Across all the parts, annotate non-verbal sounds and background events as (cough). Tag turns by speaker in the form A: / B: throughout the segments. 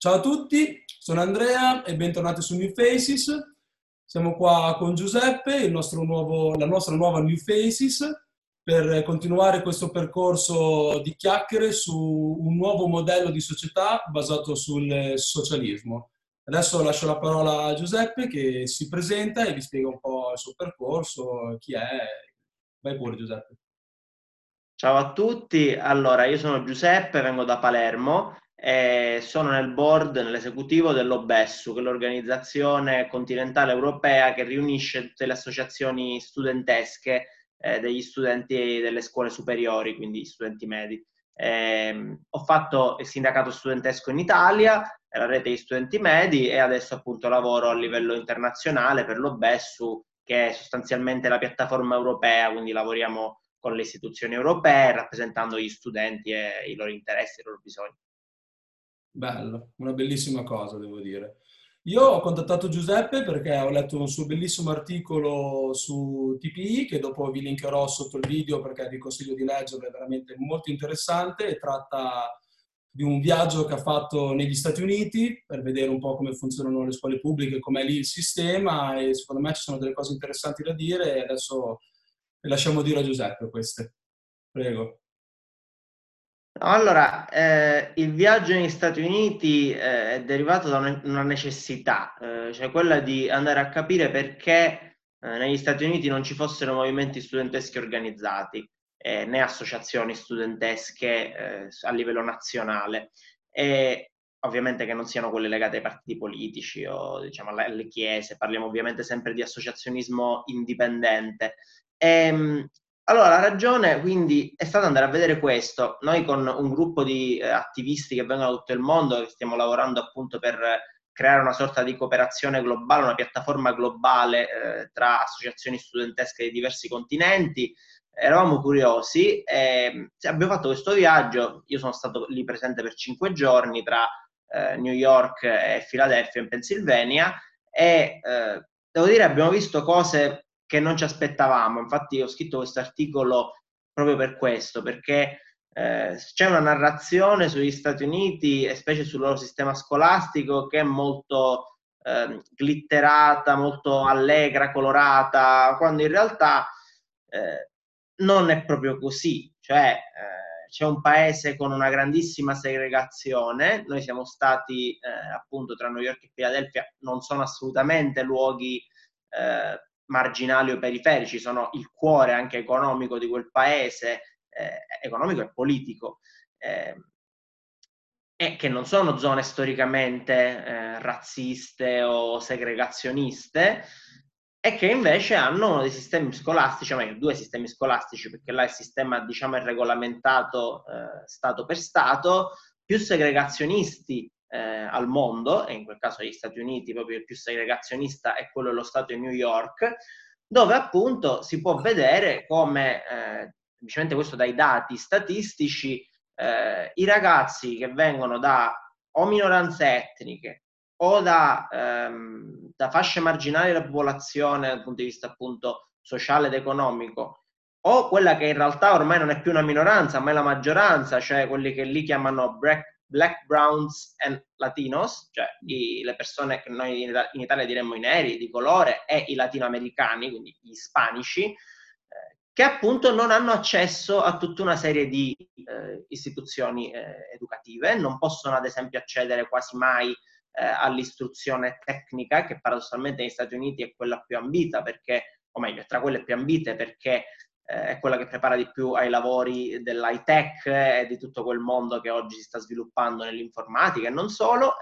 A: Ciao a tutti, sono Andrea e bentornati su New Faces. Siamo qua con Giuseppe, nuovo, la nostra nuova New Faces, per continuare questo percorso di chiacchiere su un nuovo modello di società basato sul socialismo. Adesso lascio la parola a Giuseppe che si presenta e vi spiega un po' il suo percorso, chi è. Vai pure Giuseppe.
B: Ciao a tutti, allora io sono Giuseppe, vengo da Palermo e sono nel board, nell'esecutivo dell'OBESSU, che è l'organizzazione continentale europea che riunisce tutte le associazioni studentesche eh, degli studenti delle scuole superiori, quindi studenti medi. Eh, ho fatto il sindacato studentesco in Italia, la rete degli studenti medi e adesso appunto lavoro a livello internazionale per l'OBESSU, che è sostanzialmente la piattaforma europea, quindi lavoriamo con le istituzioni europee rappresentando gli studenti e i loro interessi i loro bisogni.
A: Bello, una bellissima cosa, devo dire. Io ho contattato Giuseppe perché ho letto un suo bellissimo articolo su TPI che dopo vi linkerò sotto il video perché vi consiglio di leggerlo, è veramente molto interessante e tratta di un viaggio che ha fatto negli Stati Uniti per vedere un po' come funzionano le scuole pubbliche, com'è lì il sistema e secondo me ci sono delle cose interessanti da dire e adesso le lasciamo dire a Giuseppe queste. Prego.
B: Allora, eh, il viaggio negli Stati Uniti eh, è derivato da una necessità, eh, cioè quella di andare a capire perché eh, negli Stati Uniti non ci fossero movimenti studenteschi organizzati, eh, né associazioni studentesche eh, a livello nazionale, e ovviamente che non siano quelle legate ai partiti politici o diciamo, alle chiese, parliamo ovviamente sempre di associazionismo indipendente. E, ehm, allora, la ragione quindi è stata andare a vedere questo. Noi con un gruppo di eh, attivisti che vengono da tutto il mondo, che stiamo lavorando appunto per creare una sorta di cooperazione globale, una piattaforma globale eh, tra associazioni studentesche di diversi continenti, eravamo curiosi e abbiamo fatto questo viaggio. Io sono stato lì presente per cinque giorni tra eh, New York e Philadelphia in Pennsylvania e eh, devo dire abbiamo visto cose che non ci aspettavamo. Infatti ho scritto questo articolo proprio per questo, perché eh, c'è una narrazione sugli Stati Uniti e specie sul loro sistema scolastico che è molto eh, glitterata, molto allegra, colorata, quando in realtà eh, non è proprio così. Cioè, eh, c'è un paese con una grandissima segregazione. Noi siamo stati eh, appunto tra New York e Philadelphia, non sono assolutamente luoghi eh, marginali o periferici, sono il cuore anche economico di quel paese, eh, economico e politico, eh, e che non sono zone storicamente eh, razziste o segregazioniste, e che invece hanno dei sistemi scolastici, meglio due sistemi scolastici, perché là il sistema diciamo è regolamentato eh, Stato per Stato, più segregazionisti eh, al mondo, e in quel caso gli Stati Uniti, proprio il più segregazionista è quello dello Stato di New York, dove appunto si può vedere come, eh, semplicemente questo dai dati statistici, eh, i ragazzi che vengono da o minoranze etniche o da, ehm, da fasce marginali della popolazione dal punto di vista appunto sociale ed economico, o quella che in realtà ormai non è più una minoranza, ma è la maggioranza, cioè quelli che lì chiamano black, black browns and latinos, cioè i, le persone che noi in, in, Italia diremmo i neri, di colore, e i latinoamericani, quindi gli ispanici, eh, che appunto non hanno accesso a tutta una serie di eh, istituzioni eh, educative, non possono ad esempio accedere quasi mai eh, all'istruzione tecnica, che paradossalmente negli Stati Uniti è quella più ambita, perché, o meglio, tra quelle più ambite perché è quella che prepara di più ai lavori dell'high tech e di tutto quel mondo che oggi si sta sviluppando nell'informatica e non solo,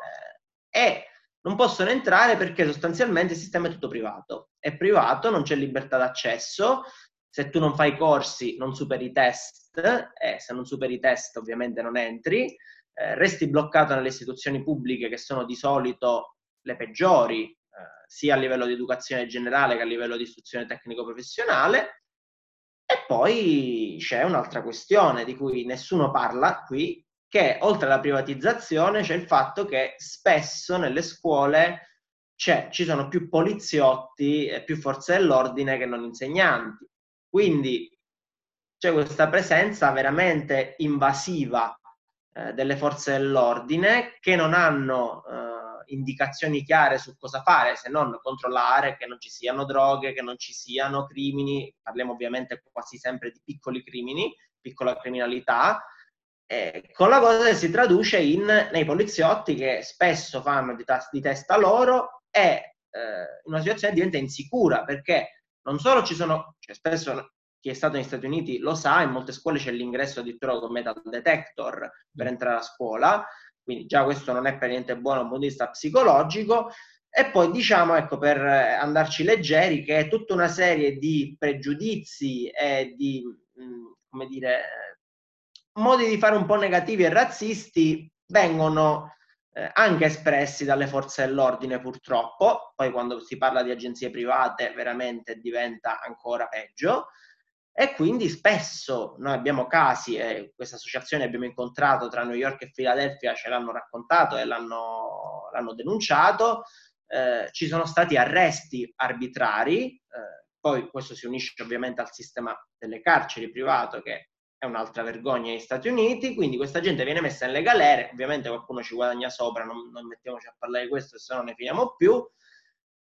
B: eh, e non possono entrare perché sostanzialmente il sistema è tutto privato. È privato, non c'è libertà d'accesso, se tu non fai corsi non superi i test, e se non superi i test ovviamente non entri, eh, resti bloccato nelle istituzioni pubbliche che sono di solito le peggiori, eh, sia a livello di educazione generale che a livello di istruzione tecnico-professionale, poi c'è un'altra questione di cui nessuno parla qui, che oltre alla privatizzazione c'è il fatto che spesso nelle scuole ci sono più poliziotti e più forze dell'ordine che non insegnanti. Quindi c'è questa presenza veramente invasiva eh, delle forze dell'ordine che non hanno eh, indicazioni chiare su cosa fare se non controllare che non ci siano droghe, che non ci siano crimini, parliamo ovviamente quasi sempre di piccoli crimini, piccola criminalità, eh, con la cosa che si traduce in, nei poliziotti che spesso fanno di, tas- di testa loro e eh, una situazione diventa insicura perché non solo ci sono, cioè spesso chi è stato negli Stati Uniti lo sa, in molte scuole c'è l'ingresso addirittura con metal detector per entrare a scuola, quindi già questo non è per niente buono dal punto di vista psicologico. E poi diciamo, ecco, per andarci leggeri, che è tutta una serie di pregiudizi e di, mh, come dire, modi di fare un po' negativi e razzisti vengono eh, anche espressi dalle forze dell'ordine purtroppo, poi quando si parla di agenzie private veramente diventa ancora peggio, e quindi spesso noi abbiamo casi, e questa associazione abbiamo incontrato tra New York e Filadelfia, ce l'hanno raccontato e l'hanno, l'hanno denunciato, eh, ci sono stati arresti arbitrari, eh, poi questo si unisce ovviamente al sistema delle carceri privato che è un'altra vergogna negli Stati Uniti, quindi questa gente viene messa nelle galere, ovviamente qualcuno ci guadagna sopra, non, non mettiamoci a parlare di questo, se no ne finiamo più,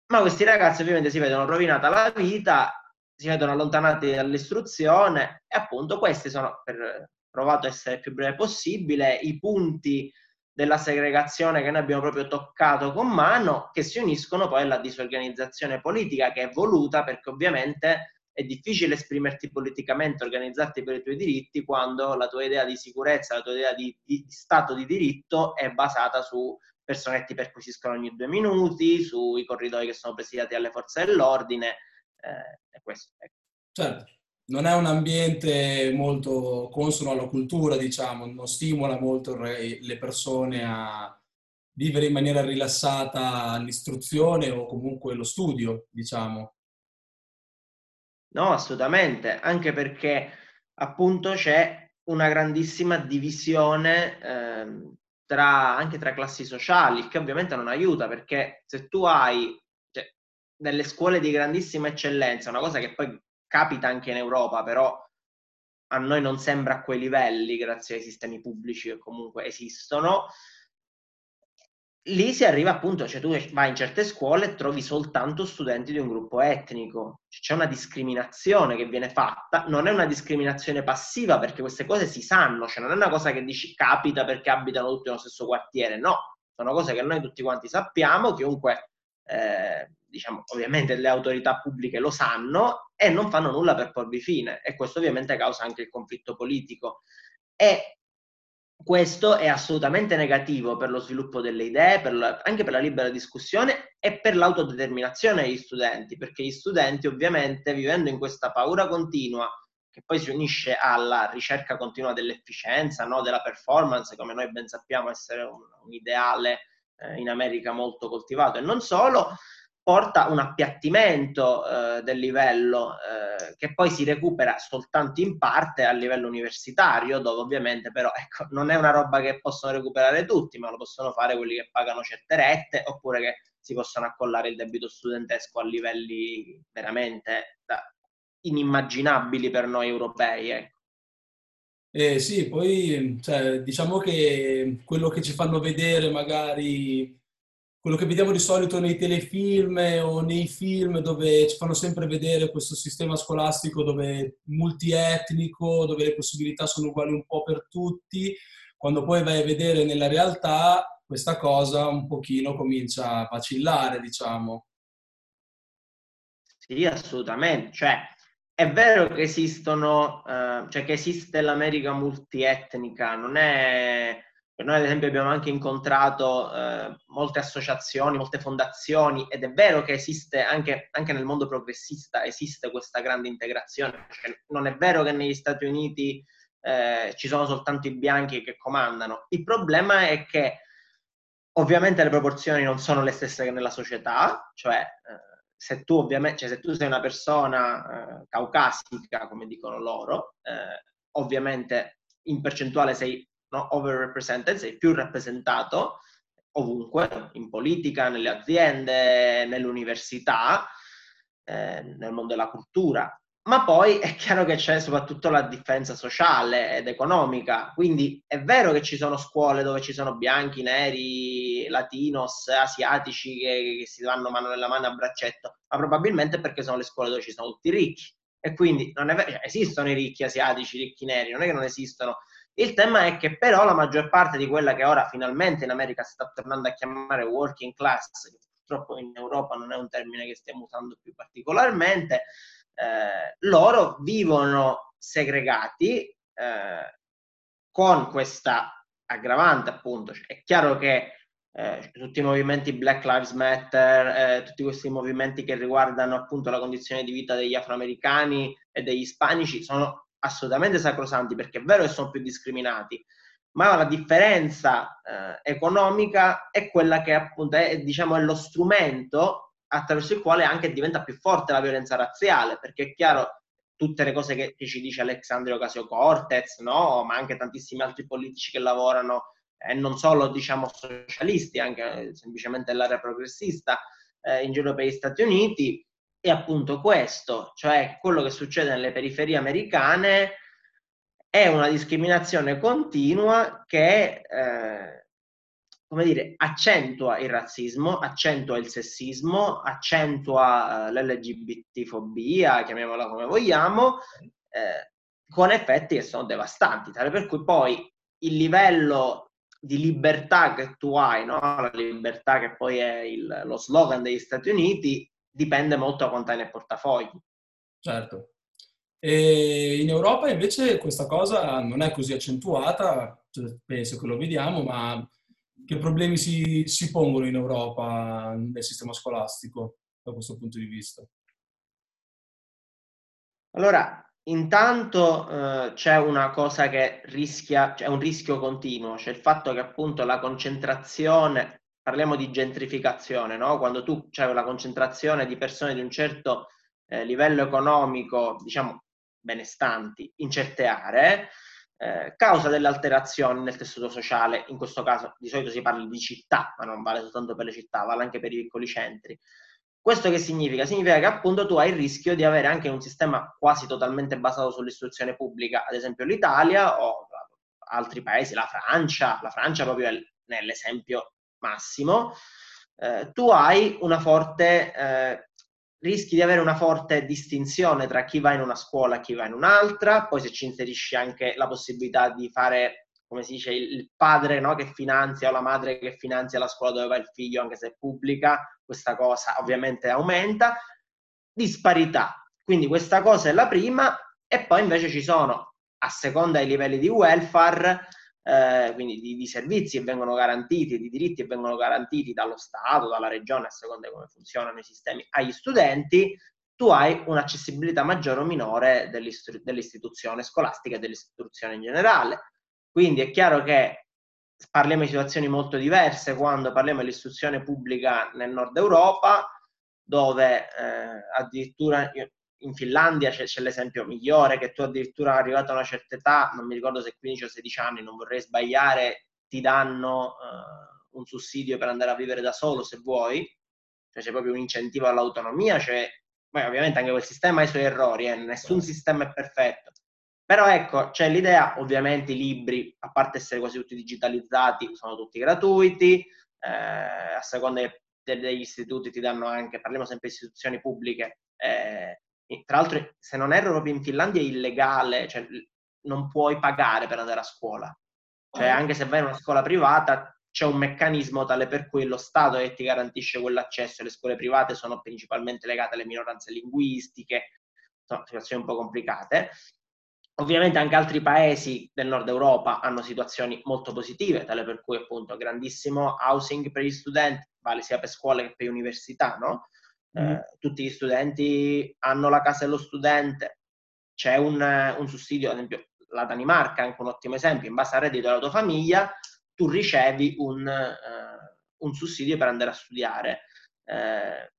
B: ma questi ragazzi ovviamente si vedono rovinata la vita si vedono allontanati dall'istruzione e appunto questi sono, per provato a essere più breve possibile, i punti della segregazione che noi abbiamo proprio toccato con mano, che si uniscono poi alla disorganizzazione politica che è voluta perché ovviamente è difficile esprimerti politicamente, organizzarti per i tuoi diritti quando la tua idea di sicurezza, la tua idea di, di, stato di diritto è basata su persone che perquisiscono ogni due minuti, sui corridoi che sono presidiati dalle forze dell'ordine, è questo. Ecco.
A: Certo, non è un ambiente molto consono alla cultura, diciamo, non stimola molto le persone a vivere in maniera rilassata l'istruzione o comunque lo studio, diciamo.
B: No, assolutamente, anche perché appunto c'è una grandissima divisione eh, tra, anche tra classi sociali, che ovviamente non aiuta perché se tu hai delle scuole di grandissima eccellenza, una cosa che poi capita anche in Europa, però a noi non sembra a quei livelli, grazie ai sistemi pubblici che comunque esistono. Lì si arriva appunto, cioè tu vai in certe scuole e trovi soltanto studenti di un gruppo etnico, cioè, c'è una discriminazione che viene fatta, non è una discriminazione passiva perché queste cose si sanno, cioè non è una cosa che dici capita perché abitano tutti nello stesso quartiere, no, sono cose che noi tutti quanti sappiamo, chiunque eh, diciamo, ovviamente le autorità pubbliche lo sanno e non fanno nulla per porvi fine e questo ovviamente causa anche il conflitto politico. E questo è assolutamente negativo per lo sviluppo delle idee, per la, anche per la libera discussione e per l'autodeterminazione degli studenti, perché gli studenti ovviamente vivendo in questa paura continua, che poi si unisce alla ricerca continua dell'efficienza, no? della performance, come noi ben sappiamo essere un, un ideale eh, in America molto coltivato e non solo, porta un appiattimento eh, del livello eh, che poi si recupera soltanto in parte a livello universitario, dove ovviamente però ecco, non è una roba che possono recuperare tutti, ma lo possono fare quelli che pagano certe rette oppure che si possono accollare il debito studentesco a livelli veramente inimmaginabili per noi europei. Ecco.
A: Eh, sì, poi cioè, diciamo che quello che ci fanno vedere magari quello che vediamo di solito nei telefilm o nei film dove ci fanno sempre vedere questo sistema scolastico dove multietnico, dove le possibilità sono uguali un po' per tutti, quando poi vai a vedere nella realtà questa cosa un pochino comincia a vacillare, diciamo.
B: Sì, assolutamente. Cioè, è vero che esistono, eh, cioè che esiste l'America multietnica, non è noi ad esempio abbiamo anche incontrato eh, molte associazioni, molte fondazioni ed è vero che esiste anche, anche nel mondo progressista, esiste questa grande integrazione. Cioè, non è vero che negli Stati Uniti eh, ci sono soltanto i bianchi che comandano. Il problema è che ovviamente le proporzioni non sono le stesse che nella società, cioè eh, se tu cioè, se tu sei una persona eh, caucasica, come dicono loro, eh, ovviamente in percentuale sei no? overrepresented, sei più rappresentato ovunque, in politica, nelle aziende, nell'università, eh, nel mondo della cultura. ma poi è chiaro che c'è soprattutto la differenza sociale ed economica, quindi è vero che ci sono scuole dove ci sono bianchi, neri, latinos, asiatici che, che si danno mano nella mano a braccetto, ma probabilmente perché sono le scuole dove ci sono tutti ricchi. E quindi non è vero, cioè, esistono i ricchi asiatici, i ricchi neri, non è che non esistono. Il tema è che però la maggior parte di quella che ora finalmente in America si sta tornando a chiamare working class, che purtroppo in Europa non è un termine che stiamo usando più particolarmente, eh, loro vivono segregati eh, con questa aggravante appunto. Cioè, è chiaro che eh, tutti i movimenti Black Lives Matter, eh, tutti questi movimenti che riguardano appunto la condizione di vita degli afroamericani e degli ispanici sono assolutamente sacrosanti perché è vero che sono più discriminati, ma la differenza eh, economica è quella che appunto è, diciamo, è lo strumento attraverso il quale anche diventa più forte la violenza razziale, perché è chiaro tutte le cose che, che ci dice Alexandria Ocasio-Cortez, no? ma anche tantissimi altri politici che lavorano, e eh, non solo diciamo socialisti, anche semplicemente l'area progressista eh, in giro per gli Stati Uniti, è appunto questo, cioè quello che succede nelle periferie americane è una discriminazione continua che eh, come dire, accentua il razzismo, accentua il sessismo, accentua uh, l'LGBT-fobia, chiamiamola come vogliamo, eh, con effetti che sono devastanti, tale per cui poi il livello di libertà che tu hai, no? la libertà che poi è il, lo slogan degli Stati Uniti, dipende molto da quanto hai nel portafoglio.
A: Certo. E in Europa invece questa cosa non è così accentuata, cioè, penso che lo vediamo, ma che problemi si, si pongono in Europa nel sistema scolastico da questo punto di vista?
B: Allora, intanto eh, c'è una cosa che rischia, c'è un rischio continuo, cioè il fatto che appunto la concentrazione, parliamo di gentrificazione, no? quando tu c'è la concentrazione di persone di un certo eh, livello economico, diciamo benestanti, in certe aree, eh, causa delle alterazioni nel tessuto sociale, in questo caso di solito si parla di città, ma non vale soltanto per le città, vale anche per i piccoli centri. Questo che significa? Significa che appunto tu hai il rischio di avere anche un sistema quasi totalmente basato sull'istruzione pubblica, ad esempio l'Italia o altri paesi, la Francia, la Francia proprio è nell'esempio massimo, eh, tu hai una forte eh, rischi di avere una forte distinzione tra chi va in una scuola e chi va in un'altra, poi se ci inserisci anche la possibilità di fare, come si dice, il padre no, che finanzia o la madre che finanzia la scuola dove va il figlio, anche se è pubblica, questa cosa ovviamente aumenta. Disparità. Quindi questa cosa è la prima e poi invece ci sono, a seconda dei livelli di welfare, eh, quindi di, di, servizi che vengono garantiti, di diritti che vengono garantiti dallo Stato, dalla regione, a seconda di come funzionano i sistemi, agli studenti, tu hai un'accessibilità maggiore o minore dell'istituzione scolastica e dell'istruzione in generale. Quindi è chiaro che parliamo di situazioni molto diverse quando parliamo dell'istruzione pubblica nel nord Europa, dove eh, addirittura in Finlandia c'è, c'è, l'esempio migliore che tu addirittura arrivato a una certa età, non mi ricordo se 15 o 16 anni, non vorrei sbagliare, ti danno uh, un sussidio per andare a vivere da solo se vuoi, cioè c'è proprio un incentivo all'autonomia, cioè, poi ovviamente anche quel sistema ha i suoi errori, eh, nessun sistema è perfetto, però ecco, c'è l'idea, ovviamente i libri, a parte essere quasi tutti digitalizzati, sono tutti gratuiti, eh, a seconda degli istituti ti danno anche, parliamo sempre di istituzioni pubbliche, eh, tra l'altro, se non erro, proprio in Finlandia è illegale, cioè non puoi pagare per andare a scuola. Cioè, ah. anche se vai in una scuola privata, c'è un meccanismo tale per cui lo Stato che ti garantisce quell'accesso. Le scuole private sono principalmente legate alle minoranze linguistiche, sono situazioni un po' complicate. Ovviamente anche altri paesi del nord Europa hanno situazioni molto positive, tale per cui appunto grandissimo housing per gli studenti, vale sia per scuole che per università, no? Eh, tutti gli studenti hanno la casa dello studente, c'è un, un, sussidio, ad esempio la Danimarca è anche un ottimo esempio, in base al reddito della tua famiglia tu ricevi un, uh, un sussidio per andare a studiare. Uh,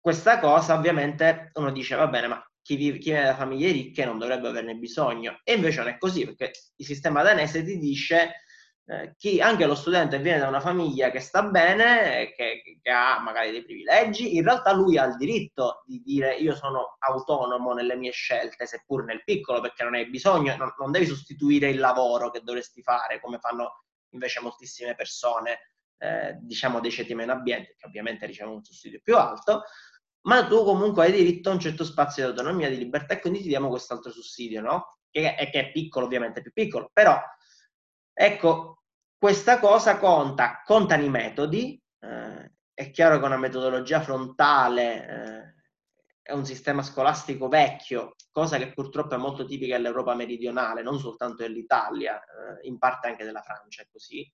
B: questa cosa ovviamente uno dice va bene, ma chi vive, chi viene da famiglie ricche non dovrebbe averne bisogno. E invece non è così, perché il sistema danese ti dice eh, chi, anche lo studente viene da una famiglia che sta bene, che, che, ha magari dei privilegi, in realtà lui ha il diritto di dire io sono autonomo nelle mie scelte, seppur nel piccolo, perché non hai bisogno, non, non devi sostituire il lavoro che dovresti fare, come fanno invece moltissime persone, eh, diciamo dei ceti meno abbienti, che ovviamente ricevono un sussidio più alto, ma tu comunque hai diritto a un certo spazio di autonomia, di libertà e quindi ti diamo quest'altro sussidio, no? Che che è piccolo, ovviamente più piccolo, però ecco, questa cosa conta, contano i metodi, eh, è chiaro che una metodologia frontale eh, è un sistema scolastico vecchio, cosa che purtroppo è molto tipica dell'Europa meridionale, non soltanto dell'Italia, eh, in parte anche della Francia è così,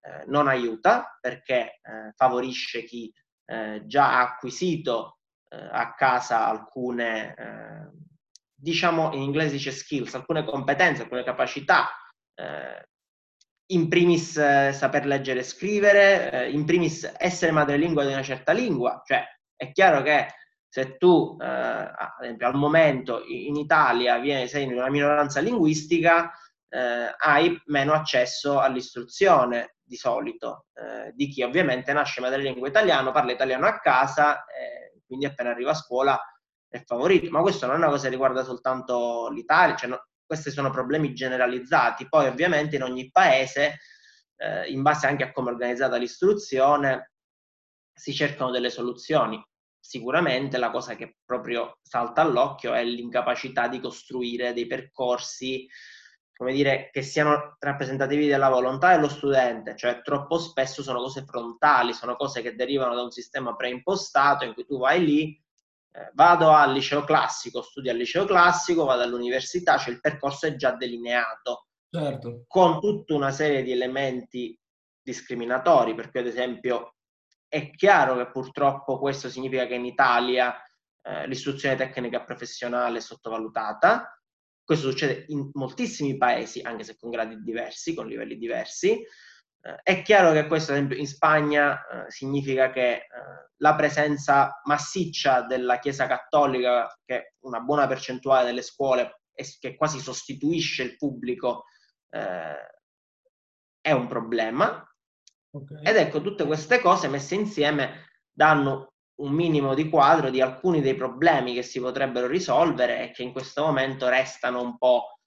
B: eh, non aiuta perché eh, favorisce chi eh, già ha acquisito a casa alcune, diciamo in inglese dice skills, alcune competenze, alcune capacità, in primis eh, saper leggere e scrivere, eh, in primis essere madrelingua di una certa lingua, cioè è chiaro che se tu, eh, al momento in Italia sei in una minoranza linguistica, eh, hai meno accesso all'istruzione di solito, eh, di chi ovviamente nasce madrelingua italiano, parla italiano a casa, quindi appena arriva a scuola è favorito. Ma questo non è una cosa che riguarda soltanto l'Italia, cioè no, questi sono problemi generalizzati. Poi ovviamente in ogni paese, eh, in base anche a come è organizzata l'istruzione, si cercano delle soluzioni. Sicuramente la cosa che proprio salta all'occhio è l'incapacità di costruire dei percorsi, come dire, che siano rappresentativi della volontà dello studente, cioè troppo spesso sono cose frontali, sono cose che derivano da un sistema preimpostato in cui tu vai lì, vado al liceo classico, studio al liceo classico, vado all'università, cioè il percorso è già delineato. Certo. Con tutta una serie di elementi discriminatori, perché ad esempio è chiaro che purtroppo questo significa che in Italia eh, l'istruzione tecnica professionale è sottovalutata. Questo succede in moltissimi paesi, anche se con gradi diversi, con livelli diversi. Eh, è chiaro che questo, ad esempio, in Spagna eh, significa che eh, la presenza massiccia della Chiesa Cattolica, che è una buona percentuale delle scuole, e che quasi sostituisce il pubblico, eh, è un problema. Okay. Ed ecco, tutte queste cose messe insieme danno un minimo di quadro di alcuni dei problemi che si potrebbero risolvere e che in questo momento restano un po'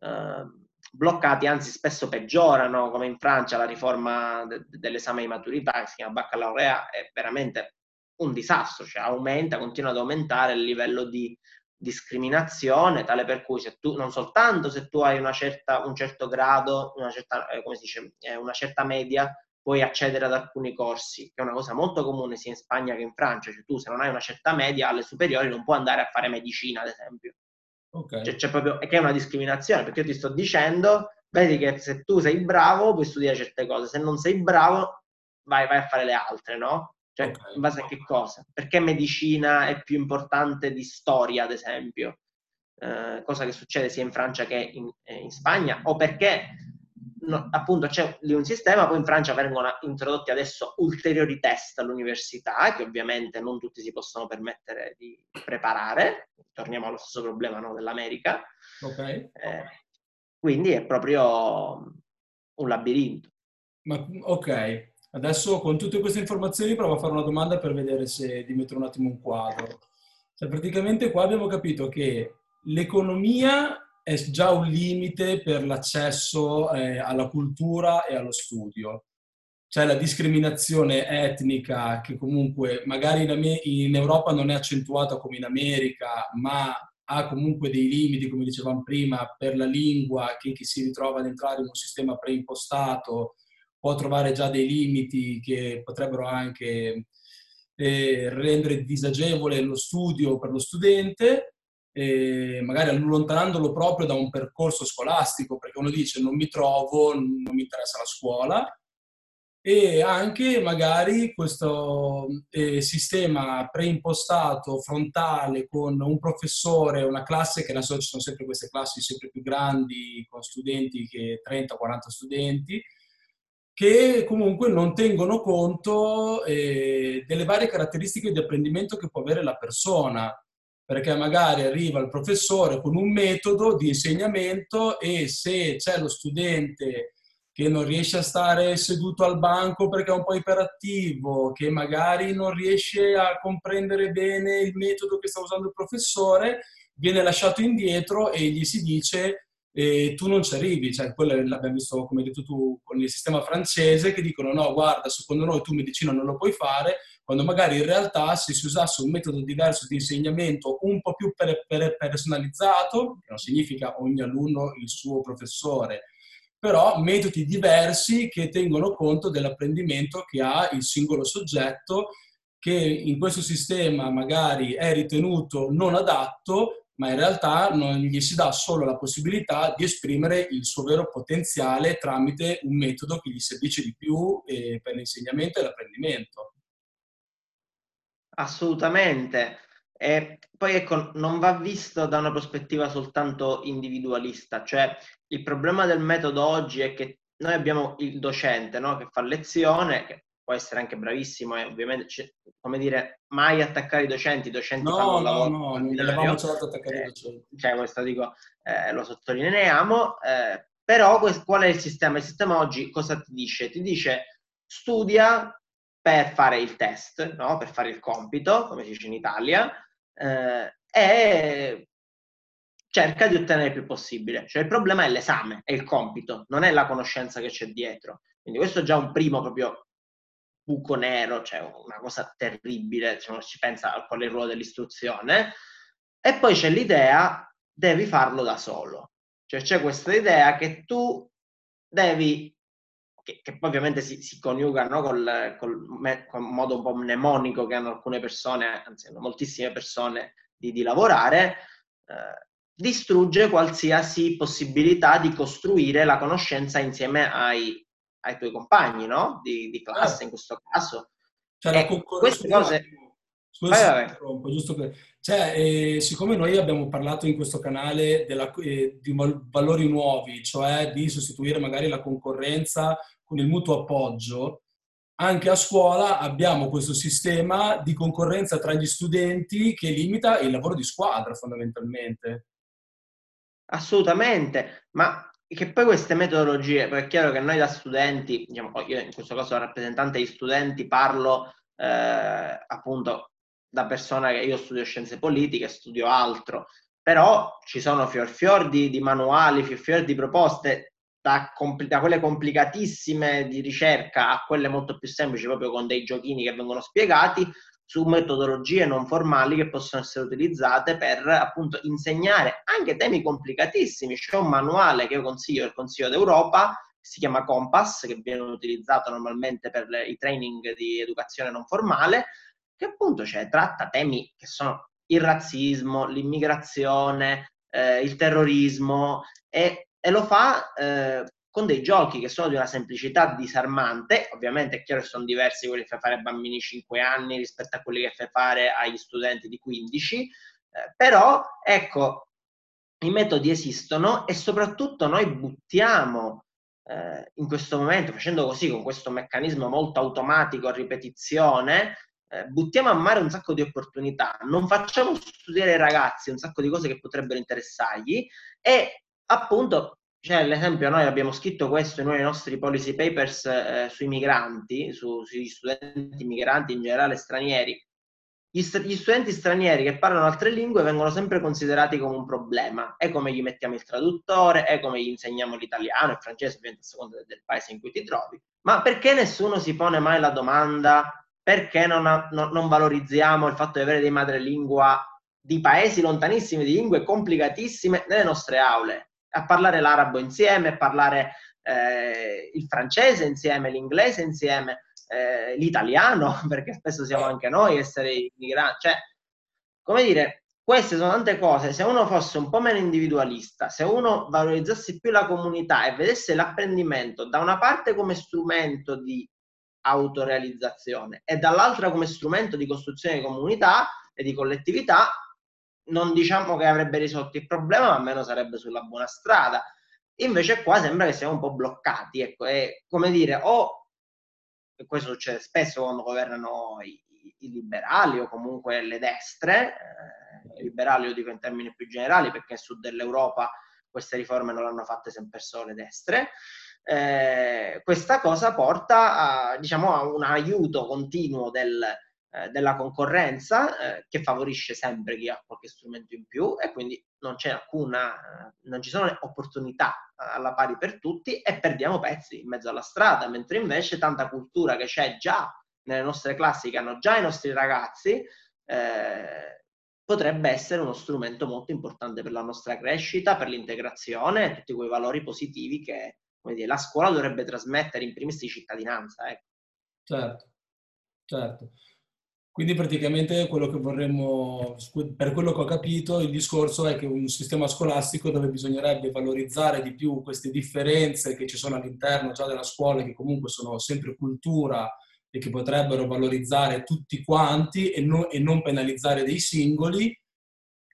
B: eh, bloccati, anzi spesso peggiorano, come in Francia la riforma de- dell'esame di maturità che si chiama baccalaurea è veramente un disastro, cioè aumenta, continua ad aumentare il livello di discriminazione, tale per cui se tu, non soltanto se tu hai certa, un certo grado, una certa, eh, come si dice, eh, una certa media, puoi accedere ad alcuni corsi, che è una cosa molto comune sia in Spagna che in Francia, cioè tu se non hai una certa media alle superiori non puoi andare a fare medicina, ad esempio. Okay. Cioè, c'è proprio, che è una discriminazione, perché io ti sto dicendo, vedi che se tu sei bravo puoi studiare certe cose, se non sei bravo vai, vai a fare le altre, no? Cioè, okay. in base a che cosa? Perché medicina è più importante di storia, ad esempio? Eh, cosa che succede sia in Francia che in, eh, in Spagna, o perché no, appunto c'è lì un sistema, poi in Francia vengono introdotti adesso ulteriori test all'università, che ovviamente non tutti si possono permettere di preparare, torniamo allo stesso problema no, dell'America. Okay. Eh, quindi è proprio un labirinto.
A: Ma, ok, Adesso con tutte queste informazioni provo a fare una domanda per vedere se di mettere un attimo un quadro. Cioè, praticamente qua abbiamo capito che l'economia è già un limite per l'accesso eh, alla cultura e allo studio. C'è la discriminazione etnica che comunque magari in, in Europa non è accentuata come in America, ma ha comunque dei limiti, come dicevamo prima, per la lingua, che chi si ritrova ad entrare in un sistema preimpostato può trovare già dei limiti che potrebbero anche eh, rendere disagevole lo studio per lo studente, eh, magari allontanandolo proprio da un percorso scolastico, perché uno dice non mi trovo, non mi interessa la scuola, e anche magari questo eh, sistema preimpostato frontale con un professore, una classe che adesso ci sono sempre queste classi sempre più grandi con studenti che 30-40 studenti, che comunque non tengono conto eh, delle varie caratteristiche di apprendimento che può avere la persona, perché magari arriva il professore con un metodo di insegnamento e se c'è lo studente che non riesce a stare seduto al banco perché è un po' iperattivo, che magari non riesce a comprendere bene il metodo che sta usando il professore, viene lasciato indietro e gli si dice eh, tu non ci arrivi, cioè quello l'abbiamo visto come hai detto tu con il sistema francese che dicono no guarda secondo noi tu medicina non lo puoi fare, quando magari in realtà se si usasse un metodo diverso di insegnamento un po' più per, per personalizzato, che non significa ogni alunno il suo professore, però metodi diversi che tengono conto dell'apprendimento che ha il singolo soggetto che in questo sistema magari è ritenuto non adatto, ma in realtà non gli si dà solo la possibilità di esprimere il suo vero potenziale tramite un metodo che gli addice di più eh, per l'insegnamento e l'apprendimento.
B: Assolutamente. E poi ecco, non va visto da una prospettiva soltanto individualista, cioè il problema del metodo oggi è che noi abbiamo il docente no? che fa lezione, che può essere anche bravissimo e ovviamente, come dire, mai attaccare i docenti, i docenti
A: no,
B: fanno
A: un lavoro. No, no, non volevamo certo attaccare
B: eh,
A: i docenti.
B: Cioè, questo dico, eh, lo sottolineiamo, eh, però qual è il sistema? Il sistema oggi cosa ti dice? Ti dice studia per fare il test, no? per fare il compito, come si dice in Italia, eh, e cerca di ottenere il più possibile. Cioè il problema è l'esame, è il compito, non è la conoscenza che c'è dietro. Quindi questo è già un primo proprio buco nero, cioè una cosa terribile, se uno ci pensa al quale ruolo dell'istruzione. E poi c'è l'idea, devi farlo da solo. Cioè c'è questa idea che tu devi che, che poi ovviamente si, si coniuga no, col, col, col, modo un po' mnemonico che hanno alcune persone, anzi hanno moltissime persone di, di lavorare, eh, distrugge qualsiasi possibilità di costruire la conoscenza insieme ai, ai tuoi compagni no? di, di classe, in questo caso.
A: Cioè, la queste cose... Scusa, vai, vai. giusto per... Cioè, eh, siccome noi abbiamo parlato in questo canale della, eh, di valori nuovi, cioè di sostituire magari la concorrenza con il mutuo appoggio, anche a scuola abbiamo questo sistema di concorrenza tra gli studenti che limita il lavoro di squadra fondamentalmente.
B: Assolutamente, ma che poi queste metodologie, perché è chiaro che noi da studenti, diciamo, io in questo caso rappresentante degli studenti, parlo eh, appunto da persona che io studio scienze politiche, studio altro, però ci sono fior fior di, di manuali, fior fior di proposte da, compl- da, quelle complicatissime di ricerca a quelle molto più semplici, proprio con dei giochini che vengono spiegati, su metodologie non formali che possono essere utilizzate per appunto insegnare anche temi complicatissimi. C'è un manuale che io consiglio, il Consiglio d'Europa, si chiama Compass, che viene utilizzato normalmente per le, i training di educazione non formale, che appunto cioè, tratta temi che sono il razzismo, l'immigrazione, eh, il terrorismo e e lo fa eh, con dei giochi che sono di una semplicità disarmante, ovviamente è chiaro che sono diversi quelli che fai fare ai bambini di 5 anni rispetto a quelli che fai fare agli studenti di 15, eh, però ecco, i metodi esistono e soprattutto noi buttiamo eh, in questo momento, facendo così, con questo meccanismo molto automatico a ripetizione, eh, buttiamo a mare un sacco di opportunità, non facciamo studiare ai ragazzi un sacco di cose che potrebbero interessargli e appunto, cioè, l'esempio, noi abbiamo scritto questo in uno dei nostri policy papers eh, sui migranti, su, sugli studenti migranti in generale stranieri. Gli, st- gli, studenti stranieri che parlano altre lingue vengono sempre considerati come un problema. È come gli mettiamo il traduttore, è come gli insegniamo l'italiano, il francese, ovviamente a seconda del paese in cui ti trovi. Ma perché nessuno si pone mai la domanda perché non, ha, no, non valorizziamo il fatto di avere dei madrelingua di paesi lontanissimi, di lingue complicatissime nelle nostre aule? a parlare l'arabo insieme, a parlare eh, il francese insieme, l'inglese insieme, eh, l'italiano, (laughs) perché spesso siamo anche noi essere immigranti. Cioè, come dire, queste sono tante cose. Se uno fosse un po' meno individualista, se uno valorizzasse più la comunità e vedesse l'apprendimento da una parte come strumento di autorealizzazione e dall'altra come strumento di costruzione di comunità e di collettività, non diciamo che avrebbe risolto il problema, ma almeno sarebbe sulla buona strada. Invece qua sembra che siamo un po' bloccati, ecco, è come dire, o, e questo succede spesso quando governano i, i liberali o comunque le destre, eh, liberali lo dico in termini più generali perché nel sud dell'Europa queste riforme non l'hanno fatte sempre solo le destre, eh, questa cosa porta a, diciamo, a un aiuto continuo del, eh, della concorrenza eh, che favorisce sempre chi ha qualche strumento in più e quindi non c'è alcuna, eh, non ci sono opportunità alla pari per tutti e perdiamo pezzi in mezzo alla strada, mentre invece tanta cultura che c'è già nelle nostre classi, che hanno già i nostri ragazzi, eh, potrebbe essere uno strumento molto importante per la nostra crescita, per l'integrazione e tutti quei valori positivi che dire, la scuola dovrebbe trasmettere in primis di cittadinanza. Ecco.
A: Certo, certo. Quindi praticamente quello che vorremmo, per quello che ho capito, il discorso è che un sistema scolastico dove bisognerebbe valorizzare di più queste differenze che ci sono all'interno già della scuola, che comunque sono sempre cultura e che potrebbero valorizzare tutti quanti e, no, e non penalizzare dei singoli.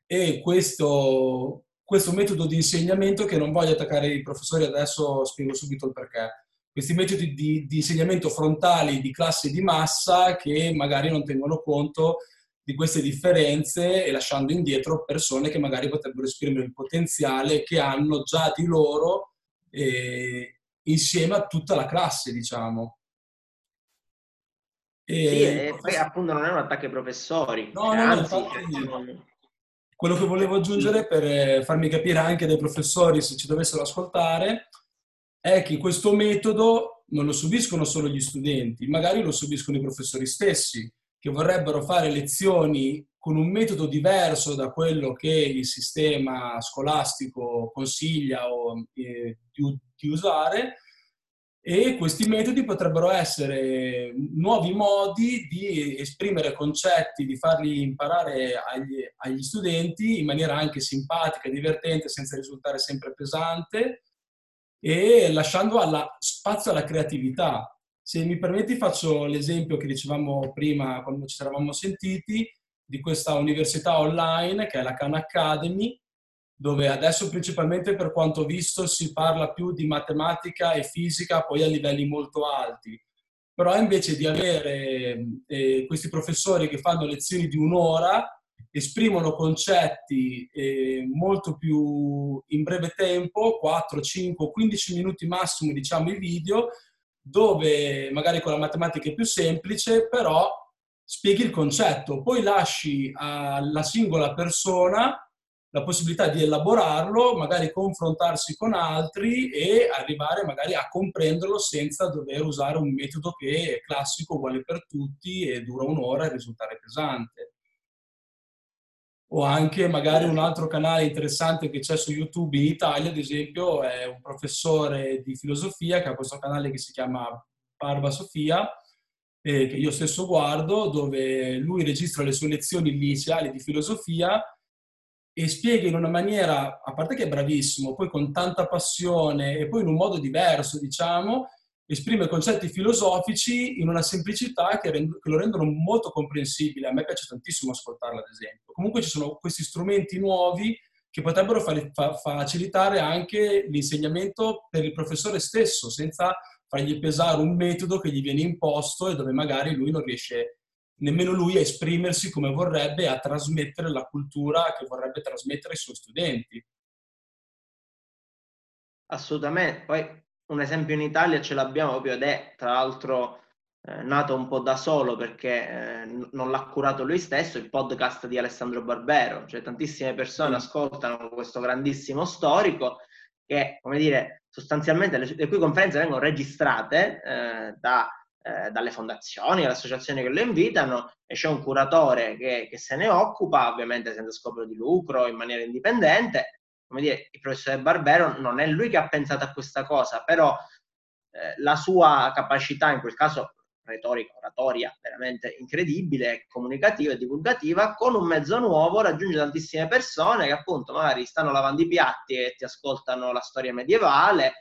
A: E questo, questo metodo di insegnamento che non voglio attaccare i professori adesso, spiego subito il perché questi metodi di, di, insegnamento frontali di classe di massa che magari non tengono conto di queste differenze e lasciando indietro persone che magari potrebbero esprimere il potenziale che hanno già di loro eh, insieme a tutta la classe, diciamo.
B: E sì, poi appunto non è un attacco ai professori. No, cioè, no, anzi, infatti,
A: quello che volevo aggiungere per farmi capire anche dai professori, se ci dovessero ascoltare, è che questo metodo non lo subiscono solo gli studenti, magari lo subiscono i professori stessi, che vorrebbero fare lezioni con un metodo diverso da quello che il sistema scolastico consiglia o, eh, di, di usare e questi metodi potrebbero essere nuovi modi di esprimere concetti, di farli imparare agli, agli studenti in maniera anche simpatica, divertente, senza risultare sempre pesante e lasciando alla, spazio alla creatività. Se mi permetti faccio l'esempio che dicevamo prima quando ci eravamo sentiti di questa università online che è la Khan Academy, dove adesso principalmente per quanto ho visto si parla più di matematica e fisica poi a livelli molto alti. Però invece di avere eh, questi professori che fanno lezioni di un'ora, esprimono concetti eh, molto più in breve tempo, 4, 5, 15 minuti massimo, diciamo, i video, dove magari con la matematica è più semplice, però spieghi il concetto, poi lasci alla singola persona la possibilità di elaborarlo, magari confrontarsi con altri e arrivare magari a comprenderlo senza dover usare un metodo che è classico, uguale per tutti e dura un'ora e risultare pesante. O anche magari un altro canale interessante che c'è su YouTube in Italia, ad esempio, è un professore di filosofia che ha questo canale che si chiama Parva Sofia, eh, che io stesso guardo, dove lui registra le sue lezioni iniziali di filosofia e spiega in una maniera, a parte che è bravissimo, poi con tanta passione e poi in un modo diverso, diciamo, esprime concetti filosofici in una semplicità che, rend- che, lo rendono molto comprensibile. A me piace tantissimo ascoltarlo, ad esempio. Comunque ci sono questi strumenti nuovi che potrebbero fa- fa- facilitare anche l'insegnamento per il professore stesso, senza fargli pesare un metodo che gli viene imposto e dove magari lui non riesce nemmeno lui a esprimersi come vorrebbe, a trasmettere la cultura che vorrebbe trasmettere ai suoi studenti.
B: Assolutamente. Poi un esempio in Italia ce l'abbiamo proprio ed è tra l'altro eh, nato un po' da solo perché eh, non l'ha curato lui stesso, il podcast di Alessandro Barbero, cioè tantissime persone ascoltano questo grandissimo storico che, come dire, sostanzialmente le, le cui conferenze vengono registrate eh, da, eh, dalle fondazioni, dalle associazioni che lo invitano e c'è un curatore che, che se ne occupa, ovviamente senza scopo di lucro, in maniera indipendente, come dire, il professore Barbero non è lui che ha pensato a questa cosa, però eh, la sua capacità, in quel caso retorica, oratoria veramente incredibile, comunicativa e divulgativa, con un mezzo nuovo raggiunge tantissime persone che appunto magari stanno lavando i piatti e ti ascoltano la storia medievale.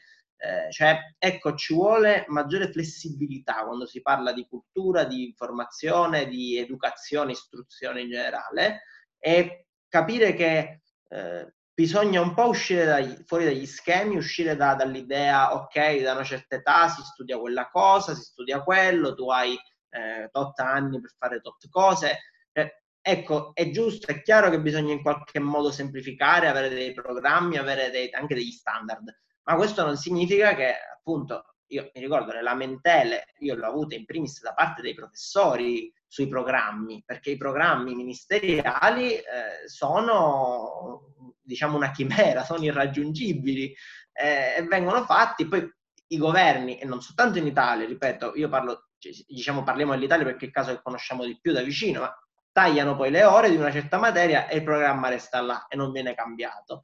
B: Eh, cioè, ecco, ci vuole maggiore flessibilità quando si parla di cultura, di informazione, di educazione, istruzione in generale e capire che eh, bisogna un po' uscire dai, fuori dagli schemi, uscire da, dall'idea, ok, da una certa età si studia quella cosa, si studia quello, tu hai eh, tot anni per fare tot cose. Eh, ecco, è giusto, è chiaro che bisogna in qualche modo semplificare, avere dei programmi, avere dei, anche degli standard, ma questo non significa che appunto io mi ricordo le lamentele, io l'ho avute in primis da parte dei professori sui programmi, perché i programmi ministeriali eh, sono diciamo una chimera, (laughs) sono irraggiungibili eh, e vengono fatti, poi i governi, e non soltanto in Italia, ripeto, io parlo, diciamo parliamo dell'Italia perché è il caso che conosciamo di più da vicino, ma tagliano poi le ore di una certa materia e il programma resta là e non viene cambiato.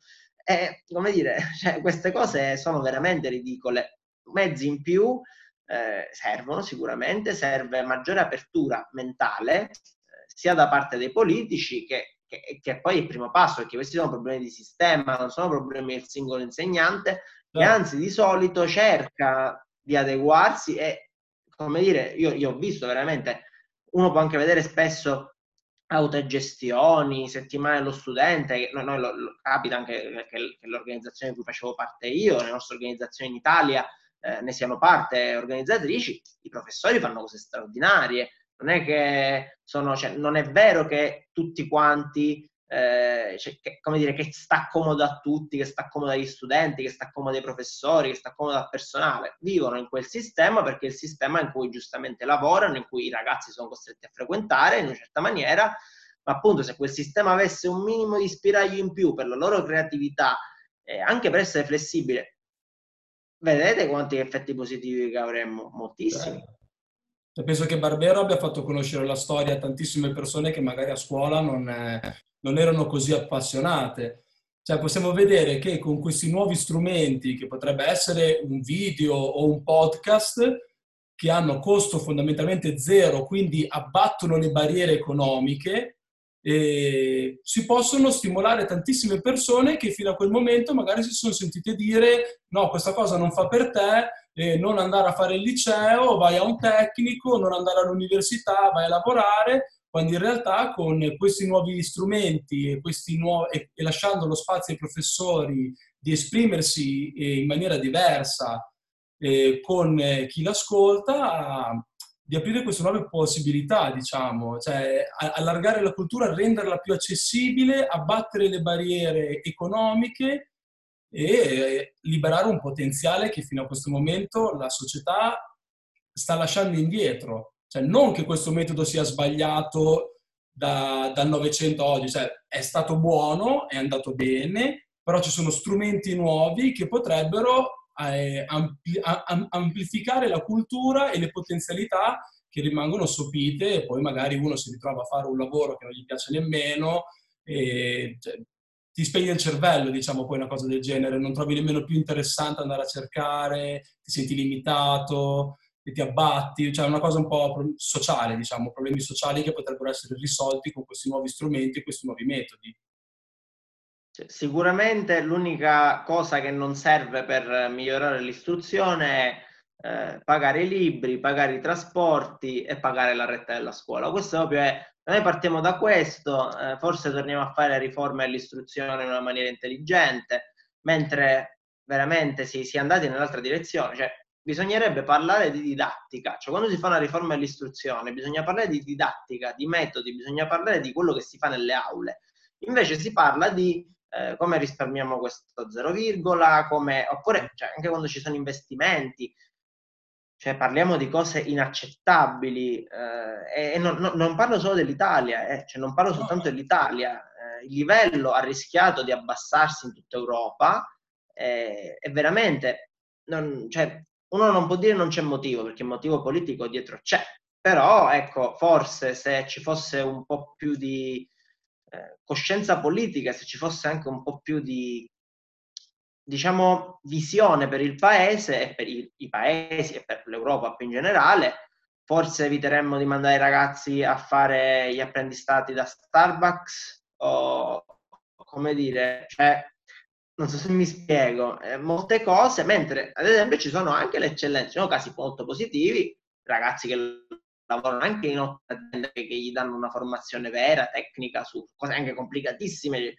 B: E, come dire, (laughs) cioè, queste cose sono veramente ridicole. Mezzi in più eh, servono sicuramente, serve maggiore apertura mentale, eh, sia da parte dei politici che, che, che poi è il primo passo, perché questi sono problemi di sistema, non sono problemi del singolo insegnante, che anzi di solito cerca di adeguarsi e, come dire, io, io ho visto veramente, uno può anche vedere spesso autogestioni, settimane dello studente, noi, noi lo, lo, capita anche che, che, l'organizzazione di cui facevo parte io, le nostre organizzazioni in Italia eh, ne siano parte organizzatrici, i professori fanno cose straordinarie, non è che sono, cioè, non è vero che tutti quanti eh, cioè, che, come dire, che sta comodo a tutti, che sta comodo agli studenti, che sta comodo ai professori, che sta comodo al personale. Vivono in quel sistema perché è il sistema in cui giustamente lavorano, in cui i ragazzi sono costretti a frequentare in una certa maniera, ma appunto se quel sistema avesse un minimo di spiraglio in più per la loro creatività, eh, anche per essere flessibile, vedete quanti effetti positivi che avremmo? Moltissimi.
A: Certo. Penso che Barbero abbia fatto conoscere la storia a tantissime persone che magari a scuola non, eh, non erano così appassionate. Cioè possiamo vedere che con questi nuovi strumenti, che potrebbe essere un video o un podcast, che hanno costo fondamentalmente zero, quindi abbattono le barriere economiche, e si possono stimolare tantissime persone che fino a quel momento magari si sono sentite dire no, questa cosa non fa per te, non andare a fare il liceo, vai a un tecnico, non andare all'università, vai a lavorare quando in realtà con questi nuovi strumenti e, nuovi, e, e lasciando lo spazio ai professori di esprimersi eh, in maniera diversa eh, con eh, chi l'ascolta, di aprire queste nuove possibilità, diciamo, cioè allargare la cultura, renderla più accessibile, abbattere le barriere economiche e eh, liberare un potenziale che fino a questo momento la società sta lasciando indietro. Cioè, non che questo metodo sia sbagliato da, dal Novecento a oggi, cioè, è stato buono, è andato bene, però ci sono strumenti nuovi che potrebbero eh, ampli- amplificare la cultura e le potenzialità che rimangono sopite e poi magari uno si ritrova a fare un lavoro che non gli piace nemmeno e cioè, ti spegne il cervello, diciamo, poi una cosa del genere, non trovi nemmeno più interessante andare a cercare, ti senti limitato, e ti abbatti, cioè una cosa un po' sociale, diciamo, problemi sociali che potrebbero essere risolti con questi nuovi strumenti e questi nuovi metodi.
B: Sicuramente l'unica cosa che non serve per migliorare l'istruzione è eh, pagare i libri, pagare i trasporti e pagare la retta della scuola. Questo proprio è, noi partiamo da questo, eh, forse torniamo a fare riforme dell'istruzione in una maniera intelligente, mentre veramente si, si è andati nell'altra direzione, cioè bisognerebbe parlare di didattica, cioè quando si fa una riforma dell'istruzione bisogna parlare di didattica, di metodi, bisogna parlare di quello che si fa nelle aule. Invece si parla di eh, come risparmiamo questo zero virgola, come, oppure cioè, anche quando ci sono investimenti, cioè parliamo di cose inaccettabili eh, e, non, non, non, parlo solo dell'Italia, eh, cioè non parlo soltanto dell'Italia, eh, il livello ha rischiato di abbassarsi in tutta Europa eh, e veramente non, cioè, uno non può dire non c'è motivo, perché il motivo politico dietro c'è, però ecco, forse se ci fosse un po' più di eh, coscienza politica, se ci fosse anche un po' più di, diciamo, visione per il paese e per i, i paesi e per l'Europa più in generale, forse eviteremmo di mandare i ragazzi a fare gli apprendistati da Starbucks o, come dire, cioè non so se mi spiego, eh, molte cose, mentre ad esempio ci sono anche le eccellenze, sono casi molto positivi, ragazzi che lavorano anche in aziende che gli danno una formazione vera, tecnica, su cose anche complicatissime. Eh,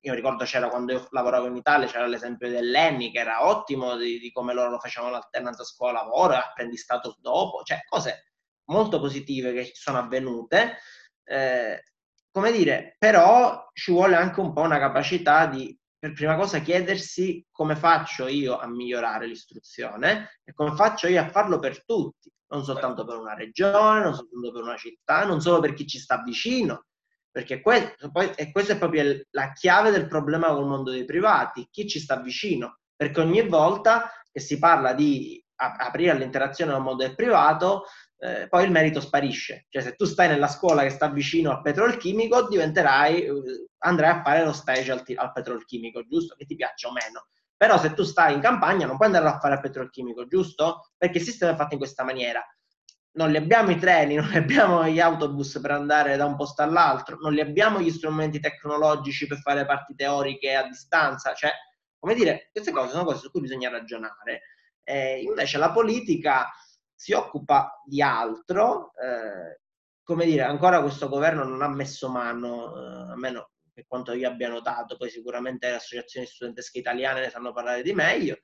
B: io ricordo c'era quando io lavoravo in Italia, c'era l'esempio dell'Enni che era ottimo di, di come loro facevano l'alternanza scuola-lavoro apprendistato dopo, cioè cose molto positive che sono avvenute. Eh, come dire, però ci vuole anche un po' una capacità di per prima cosa chiedersi come faccio io a migliorare l'istruzione e come faccio io a farlo per tutti, non soltanto per una regione, non soltanto per una città, non solo per chi ci sta vicino, perché questo, poi, e questa è proprio la chiave del problema col mondo dei privati, chi ci sta vicino, perché ogni volta che si parla di aprire l'interazione al mondo del privato, eh, poi il merito sparisce. Cioè, se tu stai nella scuola che sta vicino al petrolchimico, diventerai, eh, andrai a fare lo stage al, al petrolchimico, giusto? Che ti piaccia o meno. Però se tu stai in campagna non puoi andare a fare al petrolchimico, giusto? Perché il sistema è fatto in questa maniera. Non li abbiamo i treni, (laughs) non li abbiamo gli autobus per andare da un posto all'altro, non li abbiamo gli strumenti tecnologici per fare parti teoriche a distanza. Cioè, come dire, queste cose sono cose su cui bisogna ragionare. Eh, invece la politica si occupa di altro, eh, come dire, ancora questo governo non ha messo mano, eh, a meno per quanto io abbia notato, poi sicuramente le associazioni studentesche italiane ne sanno parlare di meglio,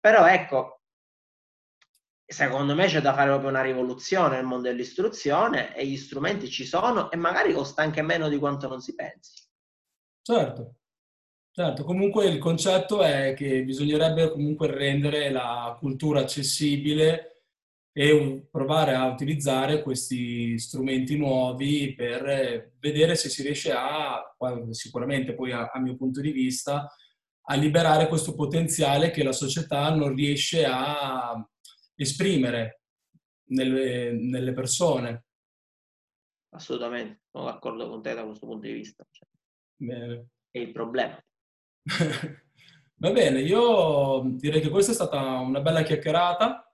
B: però ecco, secondo me c'è da fare proprio una rivoluzione nel mondo dell'istruzione e gli strumenti ci sono e magari costa anche meno di quanto non si pensi.
A: Certo, certo. Comunque il concetto è che bisognerebbe comunque rendere la cultura accessibile e provare a utilizzare questi strumenti nuovi per vedere se si riesce a, sicuramente poi a, a mio punto di vista, a liberare questo potenziale che la società non riesce a esprimere nelle, nelle persone.
B: Assolutamente, sono d'accordo con te da questo punto di vista.
A: Bene.
B: È il problema. (laughs)
A: Va bene, io direi che questa è stata una bella chiacchierata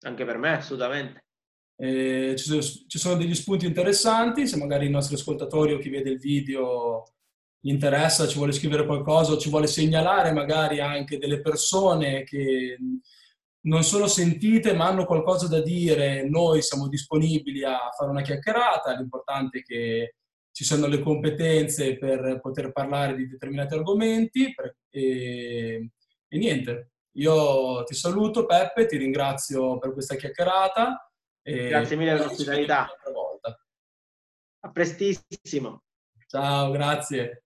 B: anche per me, assolutamente.
A: Eh, ci, sono, degli spunti interessanti, se magari i nostri ascoltatori o chi vede il video gli interessa, ci vuole scrivere qualcosa o ci vuole segnalare magari anche delle persone che non sono sentite ma hanno qualcosa da dire, noi siamo disponibili a fare una chiacchierata, l'importante è che ci siano le competenze per poter parlare di determinati argomenti e, e niente, io ti saluto Peppe, ti ringrazio per questa chiacchierata.
B: Grazie mille per l'ospitalità. A prestissimo.
A: Ciao, grazie.